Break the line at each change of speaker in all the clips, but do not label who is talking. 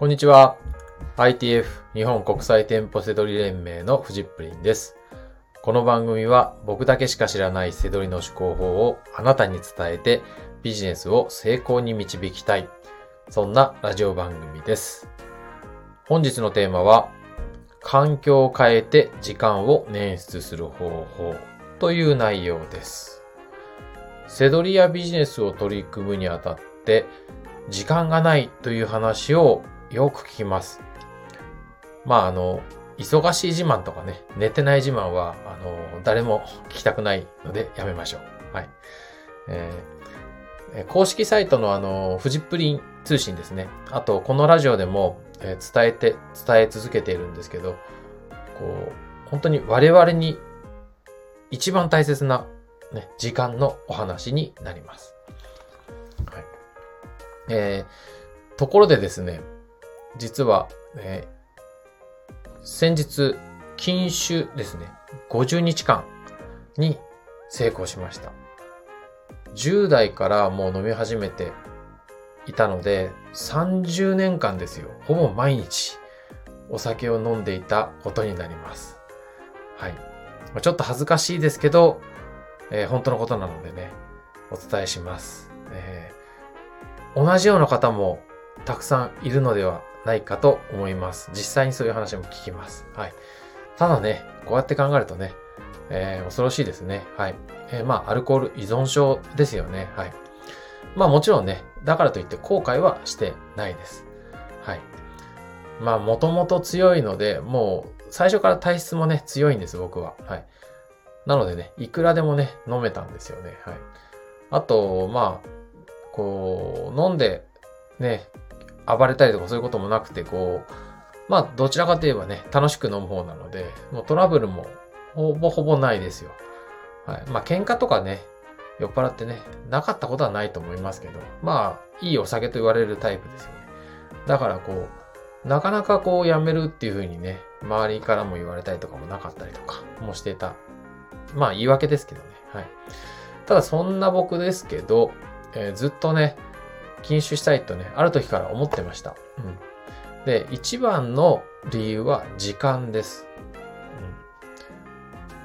こんにちは。ITF 日本国際店舗セドリ連盟のフジップリンです。この番組は僕だけしか知らないセドリの思考法をあなたに伝えてビジネスを成功に導きたい。そんなラジオ番組です。本日のテーマは環境を変えて時間を捻出する方法という内容です。セドリやビジネスを取り組むにあたって時間がないという話をよく聞きます。まああの、忙しい自慢とかね、寝てない自慢は、あの、誰も聞きたくないのでやめましょう。はい。えー公式サイトのあの、フジプリン通信ですね。あと、このラジオでも、えー伝えて、伝え続けているんですけど、こう、本当に我々に一番大切な、ね、時間のお話になります。はい。えーところでですね、実は、えー先日、禁酒ですね、50日間に成功しました。10代からもう飲み始めていたので、30年間ですよ。ほぼ毎日お酒を飲んでいたことになります。はい。ちょっと恥ずかしいですけど、えー本当のことなのでね、お伝えします。えー同じような方もたくさんいるのではないかと思います。実際にそういう話も聞きます。はい。ただね、こうやって考えるとね、えー恐ろしいですね。はい。えーまあ、アルコール依存症ですよね。はい。まあもちろんね、だからといって後悔はしてないです。はい。まあ、もともと強いので、もう最初から体質もね、強いんです、僕は。はい。なのでね、いくらでもね、飲めたんですよね。はい。あと、まあ、こう、飲んで、ね、暴れたりとかそういうこともなくて、こう、まあ、どちらかといえばね、楽しく飲む方なので、もうトラブルもほぼほぼないですよ。はい。まあ、喧嘩とかね、酔っ払ってね、なかったことはないと思いますけど、まあ、いいお酒と言われるタイプですよね。だからこう、なかなかこうやめるっていう風にね、周りからも言われたりとかもなかったりとかもしてた。まあ言い訳ですけどね。はい。ただそんな僕ですけど、えーずっとね、禁酒したいとね、ある時から思ってました。うん。で、一番の理由は時間です。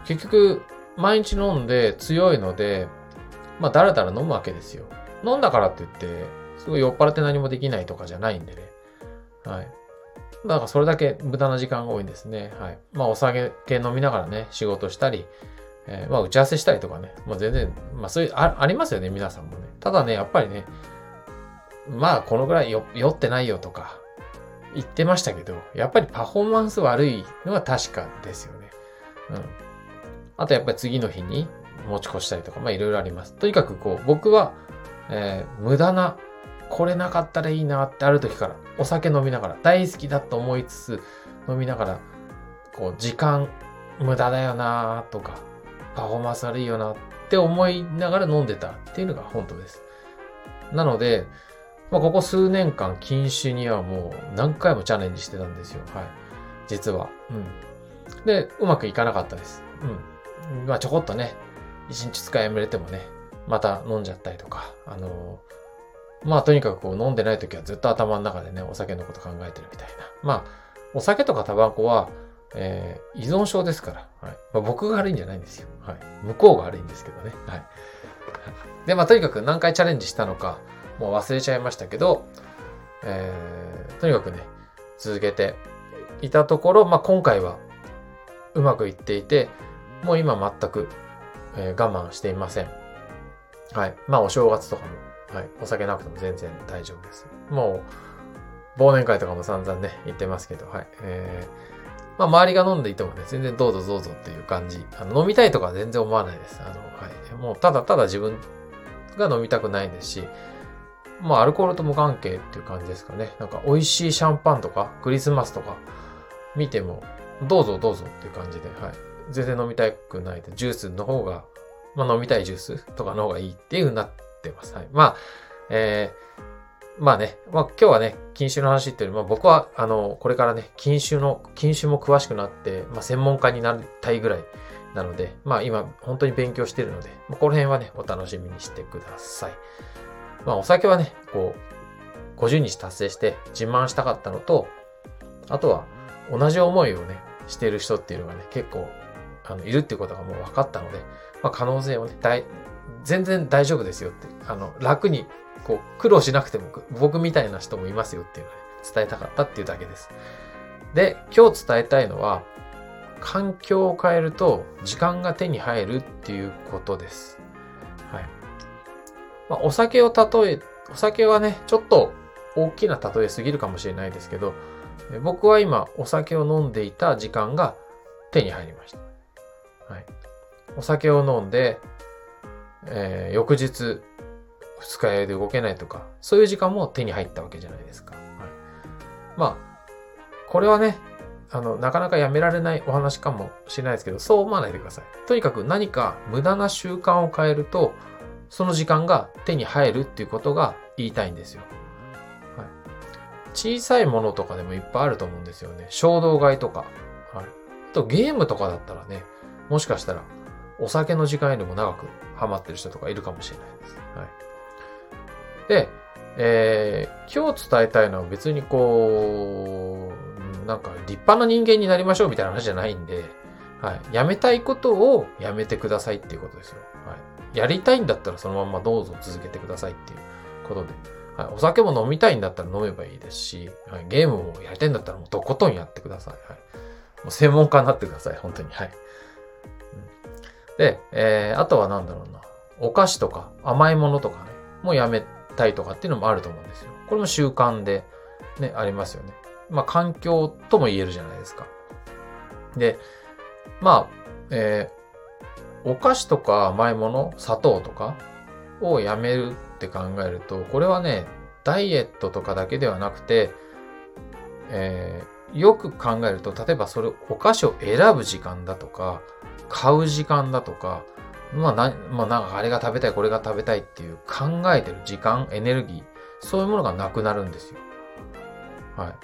うん。結局、毎日飲んで強いので、まあ、だらだら飲むわけですよ。飲んだからって言って、すごい酔っ払って何もできないとかじゃないんでね。はい。だからそれだけ無駄な時間が多いんですね。はい。まあお酒飲みながらね、仕事したり、えーまあ打ち合わせしたりとかね。まあ全然、まあそういう、あありますよね、皆さんもね。ただね、やっぱりね、まあこのぐらい酔ってないよとか言ってましたけど、やっぱりパフォーマンス悪いのは確かですよね。うん。あとやっぱり次の日に持ち越したりとか、まあいろいろあります。とにかくこう、僕は、えー無駄なこれなかったらいいなってある時からお酒飲みながら大好きだと思いつつ飲みながらこう時間無駄だよなとかパフォーマンス悪いよなって思いながら飲んでたっていうのが本当です。なので、まあ、ここ数年間禁酒にはもう何回もチャレンジしてたんですよ。はい。実は。うん。で、うまくいかなかったです。うん。まあちょこっとね、1日使いやめれてもね、また飲んじゃったりとか、あのまあとにかくこう飲んでない時はずっと頭の中でね、お酒のこと考えてるみたいな。まあ、お酒とかタバコは、えー依存症ですから、はいまあ、僕が悪いんじゃないんですよ。はい。向こうが悪いんですけどね。はい。で、まあとにかく何回チャレンジしたのか、もう忘れちゃいましたけど、えーとにかくね、続けていたところ、まあ今回はうまくいっていて、もう今全く、えー我慢していません。はい。まあお正月とかもはい。お酒なくても全然大丈夫です。もう、忘年会とかも散々ね、言ってますけど、はい。えー、まあ、周りが飲んでいてもね、全然どうぞどうぞっていう感じ。あの、飲みたいとか全然思わないです。あの、はい。もう、ただただ自分が飲みたくないですし、まあ、アルコールと無関係っていう感じですかね。なんか、美味しいシャンパンとか、クリスマスとか、見ても、どうぞどうぞっていう感じで、はい。全然飲みたくないで、ジュースの方が、まあ、飲みたいジュースとかの方がいいっていう風になってます。はい。まあ、えーまあね、まあ今日はね、禁酒の話っていうよりも、僕は、あの、これからね、禁酒の、禁酒も詳しくなって、まあ専門家になりたいぐらいなので、まあ今、本当に勉強してるので、まあ、この辺はね、お楽しみにしてください。まあお酒はね、こう、50日達成して自慢したかったのと、あとは同じ思いをね、してる人っていうのがね、結構、あの、いるっていうことがもう分かったので、まあ、可能性をね、大、全然大丈夫ですよって、あの、楽に、こう、苦労しなくても、僕みたいな人もいますよっていうのをね、伝えたかったっていうだけです。で、今日伝えたいのは、環境を変えると時間が手に入るっていうことです。まあ、お酒を例え、お酒はね、ちょっと大きな例えすぎるかもしれないですけど、僕は今お酒を飲んでいた時間が手に入りました。はい。お酒を飲んで、えー、翌日二日酔いで動けないとか、そういう時間も手に入ったわけじゃないですか。はい、まあ、これはね、あの、なかなかやめられないお話かもしれないですけど、そう思わないでください。とにかく何か無駄な習慣を変えると、その時間が手に入るっていうことが言いたいんですよ。はい、小さいものとかでもいっぱいあると思うんですよね。衝動買いとか。はい。あとゲームとかだったらね、もしかしたらお酒の時間よりも長くハマってる人とかいるかもしれないです。はい。で、えー、今日伝えたいのは別にこう、なんか立派な人間になりましょうみたいな話じゃないんで、はい。やめたいことをやめてくださいっていうことですよ。はい。やりたいんだったらそのままどうぞ続けてくださいっていうことで。はい。お酒も飲みたいんだったら飲めばいいですし、はい。ゲームもやりたいんだったらもうとことんやってください。はい。もう専門家になってください。本当に。はい。で、えー、あとは何だろうな。お菓子とか甘いものとかね、もうやめたいとかっていうのもあると思うんですよ。これも習慣でね、ありますよね。まあ環境とも言えるじゃないですか。で、まあ、えー、お菓子とか甘いもの、砂糖とかをやめるって考えると、これはね、ダイエットとかだけではなくて、えー、よく考えると、例えばそれ、お菓子を選ぶ時間だとか、買う時間だとか、まあ、な、まあ、なんかあれが食べたい、これが食べたいっていう考えてる時間、エネルギー、そういうものがなくなるんですよ。は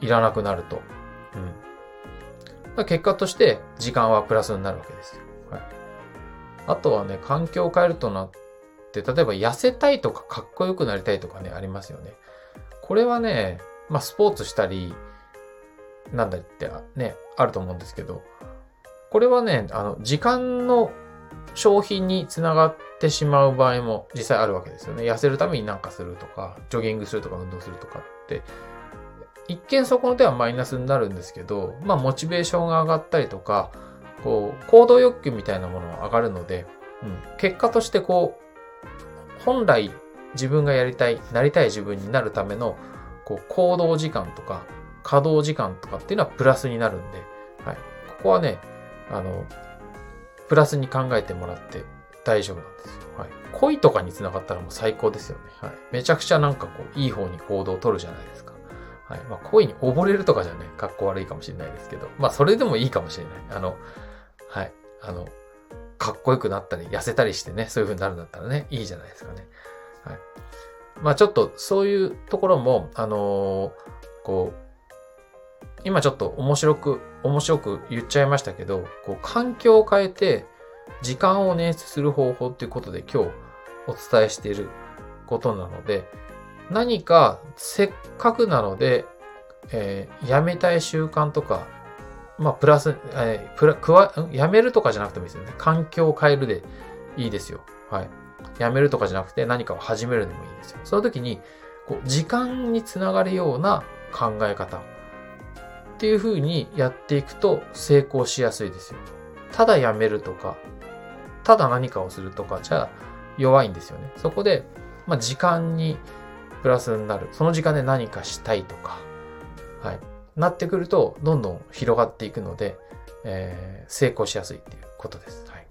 い。いらなくなると。うん。結果として時間はプラスになるわけですよ。あとはね、環境を変えるとなって、例えば痩せたいとかかっこよくなりたいとかね、ありますよね。これはね、まあスポーツしたり、なんだってね、あると思うんですけど、これはね、あの、時間の消費につながってしまう場合も実際あるわけですよね。痩せるためになんかするとか、ジョギングするとか運動するとかって、一見そこの手はマイナスになるんですけど、まあモチベーションが上がったりとか、こう、行動欲求みたいなものは上がるので、うん、結果としてこう、本来自分がやりたい、なりたい自分になるための、こう、行動時間とか、稼働時間とかっていうのはプラスになるんで、はい。ここはね、あの、プラスに考えてもらって大丈夫なんですよ。はい。恋とかに繋がったらもう最高ですよね。はい。めちゃくちゃなんかこう、いい方に行動を取るじゃないですか。はい。まあ、恋に溺れるとかじゃね、格好悪いかもしれないですけど、まあ、それでもいいかもしれない。あの、はい。あの、かっこよくなったり、痩せたりしてね、そういう風になるんだったらね、いいじゃないですかね。はい。まあ、ちょっと、そういうところも、あのー、こう、今ちょっと面白く、面白く言っちゃいましたけど、こう環境を変えて時間を捻出する方法っていうことで今日お伝えしていることなので、何かせっかくなので、えー、やめたい習慣とか、まあ、プラス、えー、プラ、加やめるとかじゃなくてもいいですよね。環境を変えるでいいですよ。はい。やめるとかじゃなくて何かを始めるでもいいですよ。その時に、こう、時間につながるような考え方。っていう風にやっていくと成功しやすいですよ。ただやめるとか、ただ何かをするとかじゃ弱いんですよね。そこで、まあ、時間にプラスになる。その時間で何かしたいとか、はい。なってくると、どんどん広がっていくので、えー、成功しやすいっていうことです。はい。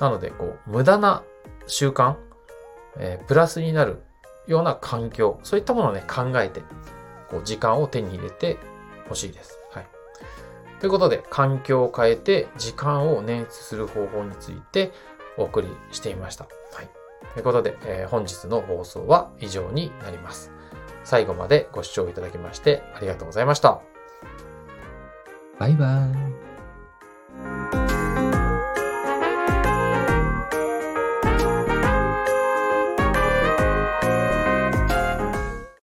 なので、こう、無駄な習慣、えー、プラスになるような環境、そういったものをね、考えて、こう、時間を手に入れて欲しいです。はい。ということで、環境を変えて時間を捻出する方法についてお送りしていました。はい。ということで、えー、本日の放送は以上になります。最後までご視聴いただきましてありがとうございました。
バイバーイ。